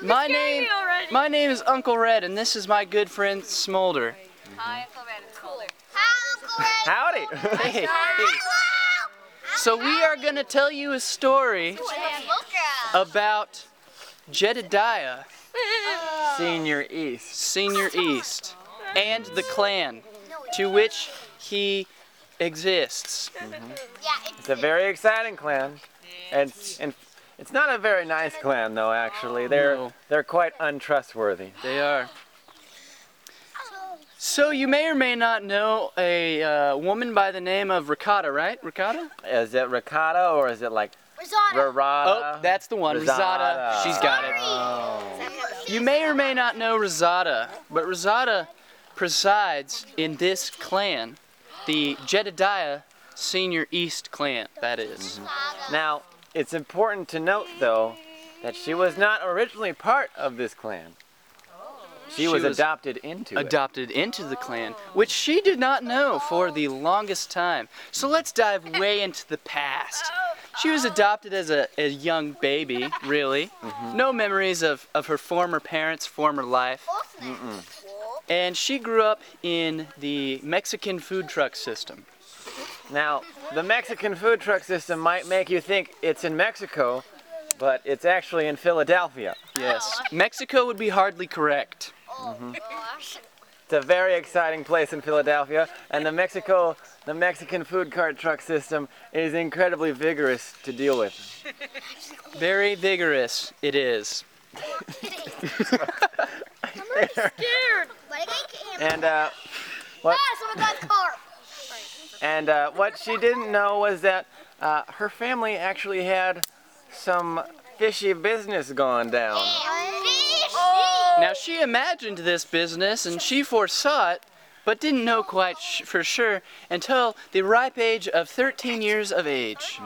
My name, my name is Uncle Red, and this is my good friend Smolder. Hi, Uncle Red. It's Colder. Howdy. Hey, hey. So we are gonna tell you a story about Jedediah Senior East. Senior East and the clan to which he exists. Mm-hmm. It's a very exciting clan. And, and it's not a very nice clan though actually. They're No. they're quite untrustworthy. They are. So you may or may not know a uh, woman by the name of Ricotta, right? Ricotta? Is it ricotta or is it like Risotto. rarada? Oh, that's the one. Rosada. Rosada. She's got it. You may or may not know Rosada, but Rosada presides in this clan, the Jedediah Senior East clan, that is. Now, it's important to note though that she was not originally part of this clan. She, She was, was adopted into it. Adopted into the clan, which she did not know for the longest time. So let's dive way into the past. She was adopted as a, a young baby, really. Mm-hmm. No memories of, of her former parents' former life. And she grew up in the Mexican food truck system. Now, the Mexican food truck system might make you think it's in Mexico, but it's actually in Philadelphia. Yes. Mexico would be hardly correct. It's a very exciting place in Philadelphia, and the Mexico, the Mexican food cart truck system is incredibly vigorous to deal with. Very vigorous it is. I'm already scared. and uh, what Someone got car. And uh, what she didn't know was that uh, her family actually had some fishy business going down. Now she imagined this business and she foresaw it, but didn't know quite sh- for sure until the ripe age of 13 years of age.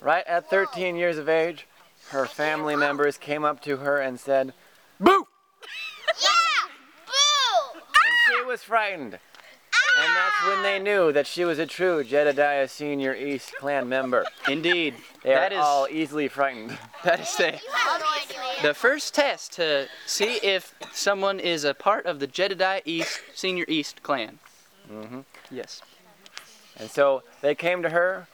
Right at 13 years of age, her family members came up to her and said, Boo! Yeah! Boo! and she was frightened. And that's when they knew that she was a true Jedediah Senior East clan member. Indeed, They that are is all easily frightened. that is the, the first test to see if someone is a part of the Jedediah East Senior East clan. Mm-hmm. Yes. And so they came to her,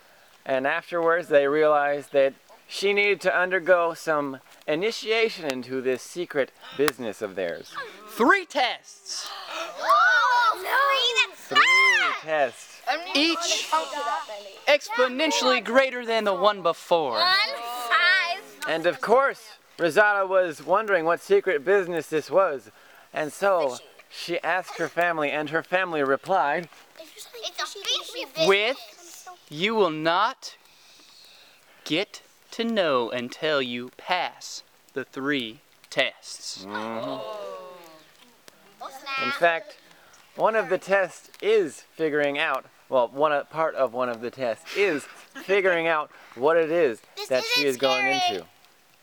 and afterwards they realized that she needed to undergo some initiation into this secret business of theirs. Three tests, Three tests. each exponentially greater than the one before. And of course, Rosada was wondering what secret business this was. And so she asked her family, and her family replied, It's a fishy business. With you will not get to know until you pass the three tests. Mm-hmm. In fact, one of the tests is figuring out, well, one of- part of one of the tests is figuring out what it is This that she isn't is going into.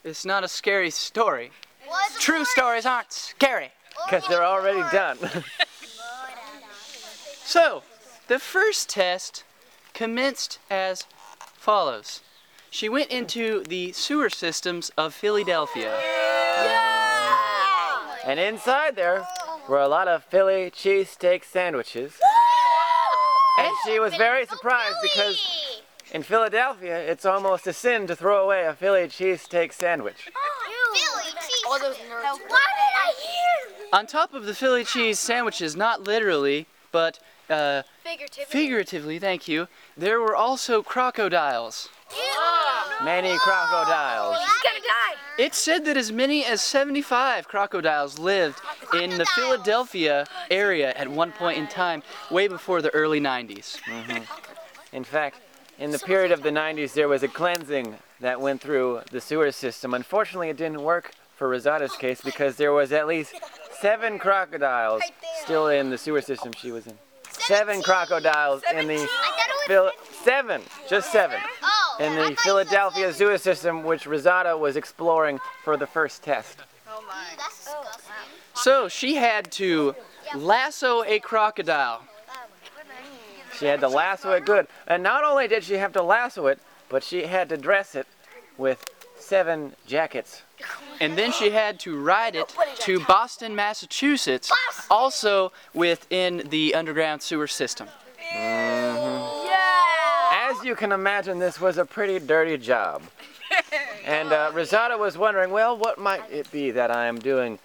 It's not a scary story. What's True the- stories aren't scary. Because they're already done. So, the first test commenced as follows. She went into the sewer systems of Philadelphia. and inside there were a lot of Philly cheesesteak sandwiches. And she was very surprised because in Philadelphia, it's almost a sin to throw away a Philly cheesesteak sandwich. Philly cheese. All those nerds. Why did I hear? On top of the Philly cheese sandwiches, not literally, but uh, Figuratively. figuratively, thank you, there were also crocodiles. Many crocodiles. He's gonna die. It said that as many as 75 crocodiles lived in the Philadelphia area at one point in time, way before the early 90s. Mm-hmm. In fact, in the period of the 90s, there was a cleansing that went through the sewer system. Unfortunately, it didn't work for Rosada's case because there was at least seven crocodiles still in the sewer system she was in. Seven crocodiles in the I thought Phil- seven, just seven, Oh. In the Philadelphia Zoo system, which Rosada was exploring for the first test. Oh my. So she had to lasso a crocodile. She had to lasso it good, and not only did she have to lasso it, but she had to dress it with seven jackets. And then she had to ride it to Boston, Massachusetts, also within the underground sewer system. As you can imagine, this was a pretty dirty job. And uh, Rosada was wondering, well, what might it be that I am doing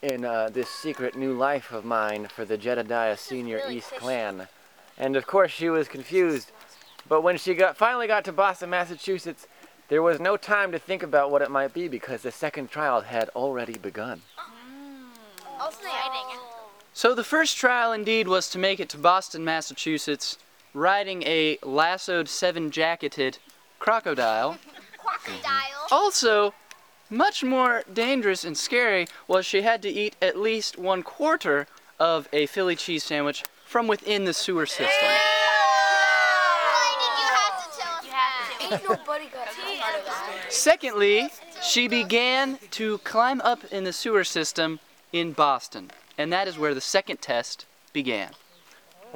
in uh, this secret new life of mine for the Jedediah Senior East Clan? And of course, she was confused. But when she got finally got to Boston, Massachusetts, there was no time to think about what it might be because the second trial had already begun. Exciting. So the first trial indeed was to make it to Boston, Massachusetts, riding a lassoed seven jacketed crocodile. Crocodile. Also, much more dangerous and scary was she had to eat at least one quarter of a Philly cheese sandwich from within the sewer system. Why did you have to tell us You have to. that? Ain't nobody got a part of that. Secondly, she began to climb up in the sewer system in Boston, and that is where the second test began.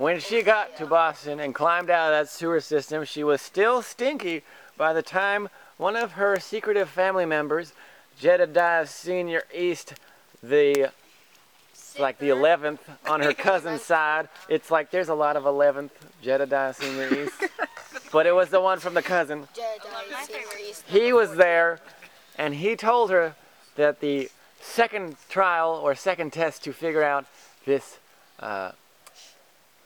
When she got to Boston and climbed out of that sewer system, she was still stinky by the time one of her secretive family members, Jedediah Senior East, the like the 11th on her cousin's side. It's like there's a lot of 11th Jedediah Senior East, but it was the one from the cousin. He was there, and he told her that the second trial or second test to figure out this uh,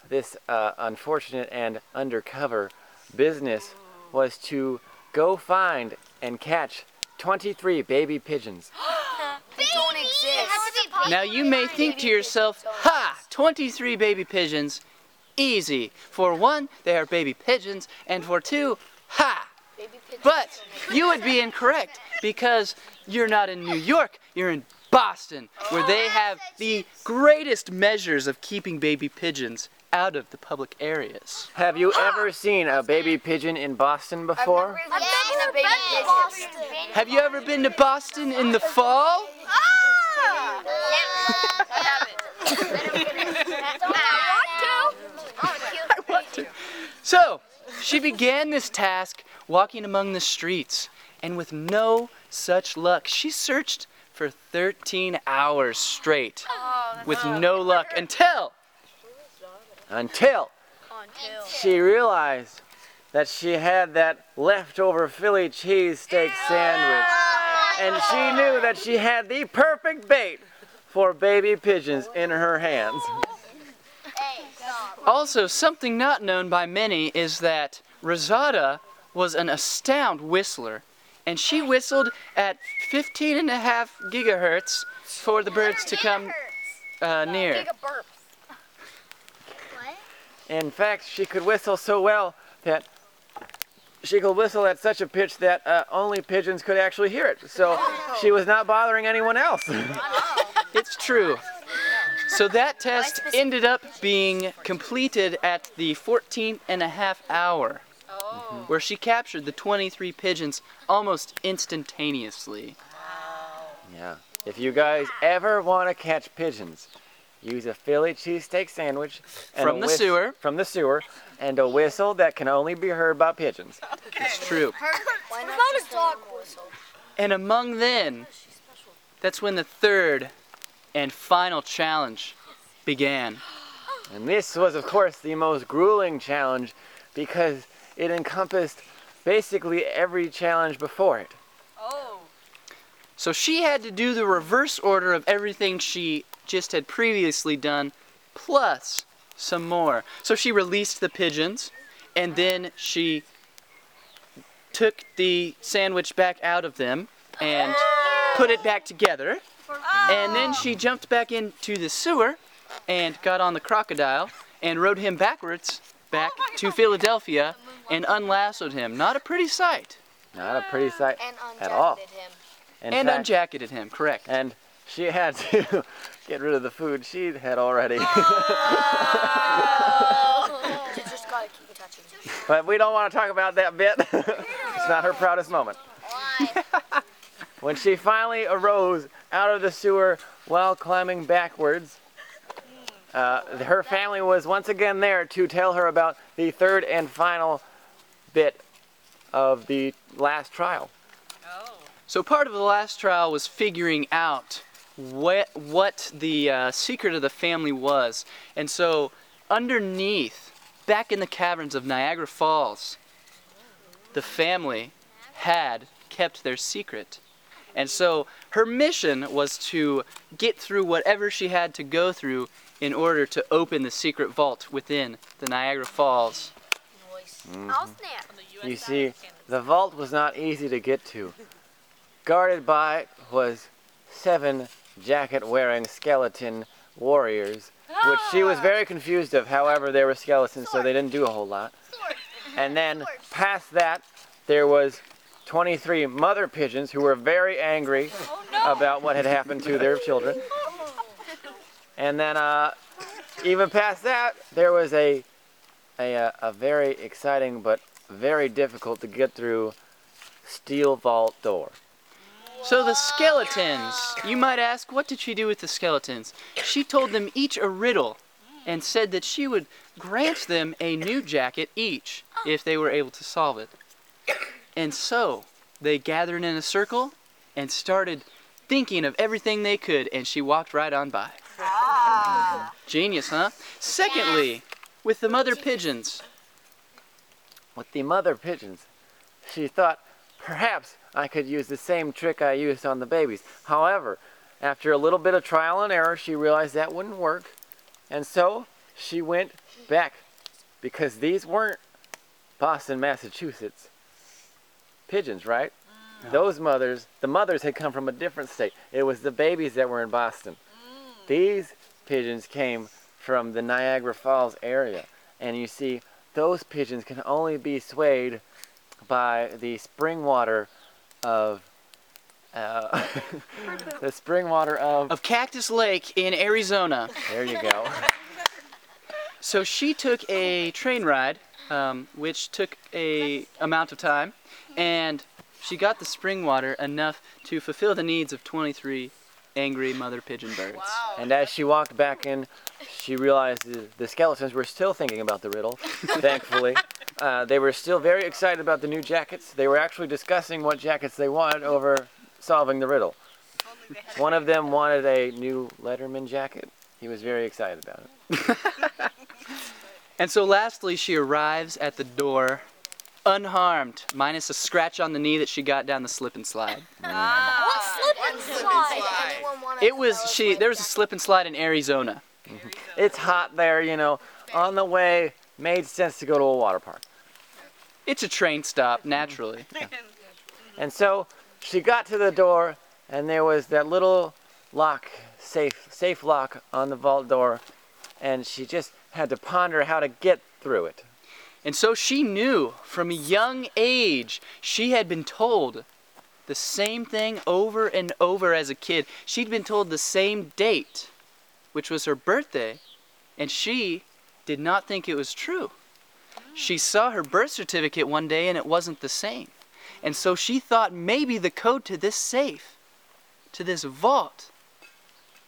this uh, unfortunate and undercover business was to go find and catch 23 baby pigeons. They don't exist. Now you may think to yourself, ha, 23 baby pigeons, easy. For one, they are baby pigeons, and for two, ha. But you would be incorrect because you're not in New York, you're in Boston, where they have the greatest measures of keeping baby pigeons out of the public areas. Have you ever seen a baby pigeon in Boston before? I've never been to Boston. Have you ever been to Boston in the fall? Ah! So, she began this task walking among the streets, and with no such luck, she searched for 13 hours straight with no luck until Until she realized that she had that leftover Philly cheesesteak sandwich. And she knew that she had the perfect bait for baby pigeons in her hands. Also, something not known by many is that Rosada was an astound whistler, and she whistled at 15 and a half gigahertz for the birds to come uh, near. In fact, she could whistle so well that she could whistle at such a pitch that uh, only pigeons could actually hear it. So she was not bothering anyone else. It's true. So that test ended up being completed at the 14th and a half hour, where she captured the 23 pigeons almost instantaneously. yeah. If you guys ever want to catch pigeons, use a Philly cheesesteak sandwich and From the whis- sewer. From the sewer, and a whistle that can only be heard by pigeons. It's true. Why not a dog whistle? And among then, that's when the third and final challenge began. And this was, of course, the most grueling challenge because it encompassed basically every challenge before it. So she had to do the reverse order of everything she just had previously done, plus some more. So she released the pigeons, and then she took the sandwich back out of them and put it back together. And then she jumped back into the sewer and got on the crocodile and rode him backwards back to Philadelphia and unlassoed him. Not a pretty sight. Not a pretty sight And at all. him. In And fact- unjacketed him, correct. And she had to get rid of the food she had already. You just gotta keep it touching. but we don't want to talk about that bit. it's not her proudest moment. When she finally arose out of the sewer while climbing backwards, uh, her family was once again there to tell her about the third and final bit of the last trial. So part of the last trial was figuring out what what the uh, secret of the family was, and so underneath, back in the caverns of Niagara Falls, the family had kept their secret. And so her mission was to get through whatever she had to go through in order to open the secret vault within the Niagara Falls. I'll snap. You see, the vault was not easy to get to. Guarded by was seven jacket-wearing skeleton warriors, which she was very confused of. However, they were skeletons, so they didn't do a whole lot. And then past that, there was 23 mother pigeons who were very angry about what had happened to their children. And then, uh, even past that, there was a, a, uh, a very exciting but very difficult to get through steel vault door. So the skeletons, you might ask, what did she do with the skeletons? She told them each a riddle and said that she would grant them a new jacket each if they were able to solve it. And so they gathered in a circle and started thinking of everything they could, and she walked right on by. Genius, huh? Secondly, with the mother pigeons, With the mother pigeons, she thought perhaps I could use the same trick I used on the babies. However, after a little bit of trial and error, she realized that wouldn't work. And so she went back because these weren't Boston, Massachusetts pigeons, right? Those mothers, the mothers had come from a different state. It was the babies that were in Boston. Mm. These pigeons came from the Niagara Falls area. And you see, those pigeons can only be swayed by the spring water of uh, the spring water of of Cactus Lake in Arizona. there you go So she took a train ride, um, which took a amount of time, and she got the spring water enough to fulfill the needs of 23 angry mother pigeon birds. and as she walked back in she realized the, the skeletons were still thinking about the riddle thankfully uh, they were still very excited about the new jackets they were actually discussing what jackets they wanted over solving the riddle one of them wanted a new letterman jacket he was very excited about it And so lastly, she arrives at the door unharmed, minus a scratch on the knee that she got down the slip and slide. What slip and slide? It was she. There was a slip and slide in Arizona. it's hot there you know on the way made sense to go to a water park It's a train stop, naturally. And so she got to the door, and there was that little lock, safe, safe lock on the vault door, and she just had to ponder how to get through it. And so she knew from a young age, she had been told the same thing over and over as a kid. She'd been told the same date, which was her birthday, and she did not think it was true. She saw her birth certificate one day and it wasn't the same. And so she thought maybe the code to this safe, to this vault,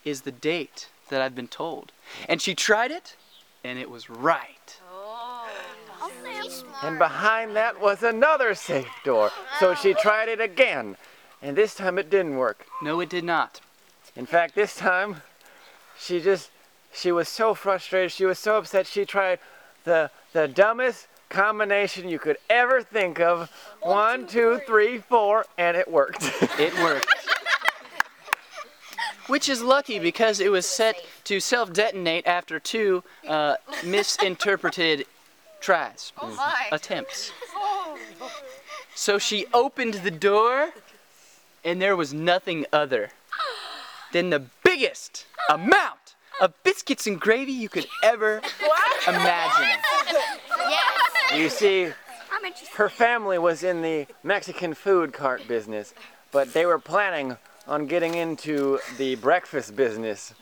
is the date that I've been told. And she tried it, and it was right. Oh. And behind that was another safe door. So she tried it again, and this time it didn't work. No, it did not. In fact, this time she just she was so frustrated, she was so upset, she tried the the dumbest combination you could ever think of. One, two, three, four, and it worked. It worked. Which is lucky because it was set to self detonate after two uh, misinterpreted tries, attempts. So she opened the door, and there was nothing other than the biggest amount of biscuits and gravy you could ever imagine. you see, her family was in the Mexican food cart business, but they were planning on getting into the breakfast business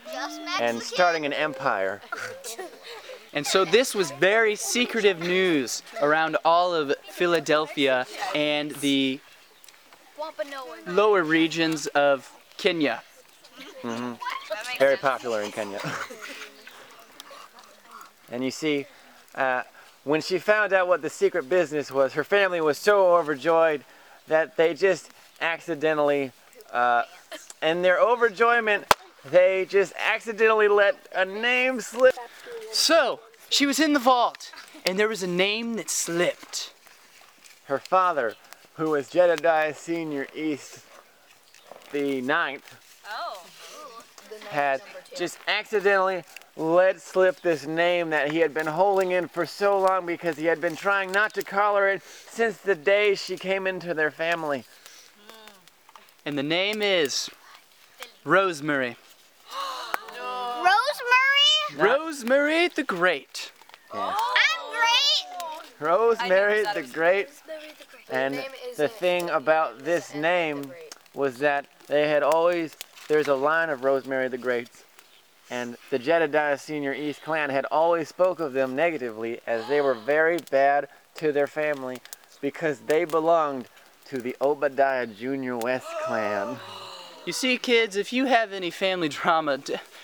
and starting an empire. And so this was very secretive news around all of Philadelphia and the lower regions of Kenya. Very popular in Kenya. and you see, uh, when she found out what the secret business was, her family was so overjoyed that they just accidentally, uh, in their overjoyment, they just accidentally let a name slip. So, she was in the vault, and there was a name that slipped. Her father, who was Jedediah Senior East the ninth. Had just accidentally let slip this name that he had been holding in for so long because he had been trying not to call her it since the day she came into their family. And the name is Rosemary. Rosemary? Not- Rosemary the Great. I'm great. Rosemary the Great. And the thing about this name was that they had always, there's a line of Rosemary the Greats, and the Jedediah Senior East clan had always spoke of them negatively as they were very bad to their family because they belonged to the Obadiah Junior West clan. You see, kids, if you have any family drama,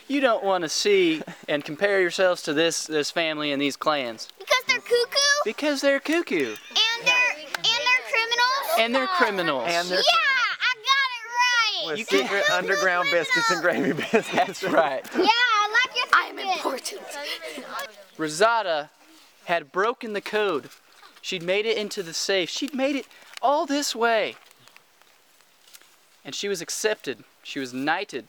you don't want to see and compare yourselves to this this family and these clans Because they're cuckoo because they're cuckoo and they're and they're criminals. and they're criminals. And they're yeah, I got it right. With You secret underground biscuits and gravy biscuits. That's right. Yeah, I like your I'm important. Rosada had broken the code. She'd made it into the safe. She'd made it all this way. And she was accepted. She was knighted.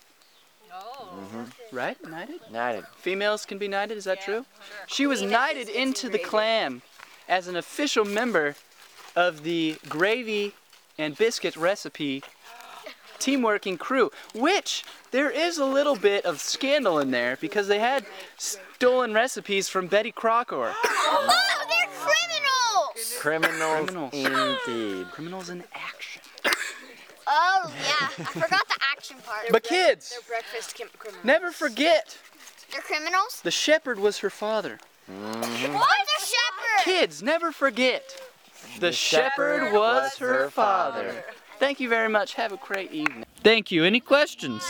Oh. Right? Knighted? United. Females can be knighted, is that true? She was knighted into the clan as an official member of the gravy and biscuit recipe teamworking crew, which there is a little bit of scandal in there because they had stolen recipes from Betty Crocker. Oh, they're criminals. Criminals, Criminals. indeed. Criminals in action. Oh yeah, I forgot the action part. But kids, They're breakfast kim- criminals. never forget, They're criminals. the shepherd was her father. Mm-hmm. What's a shepherd? Kids, never forget, the shepherd was her father. Thank you very much. Have a great evening. Thank you. Any questions?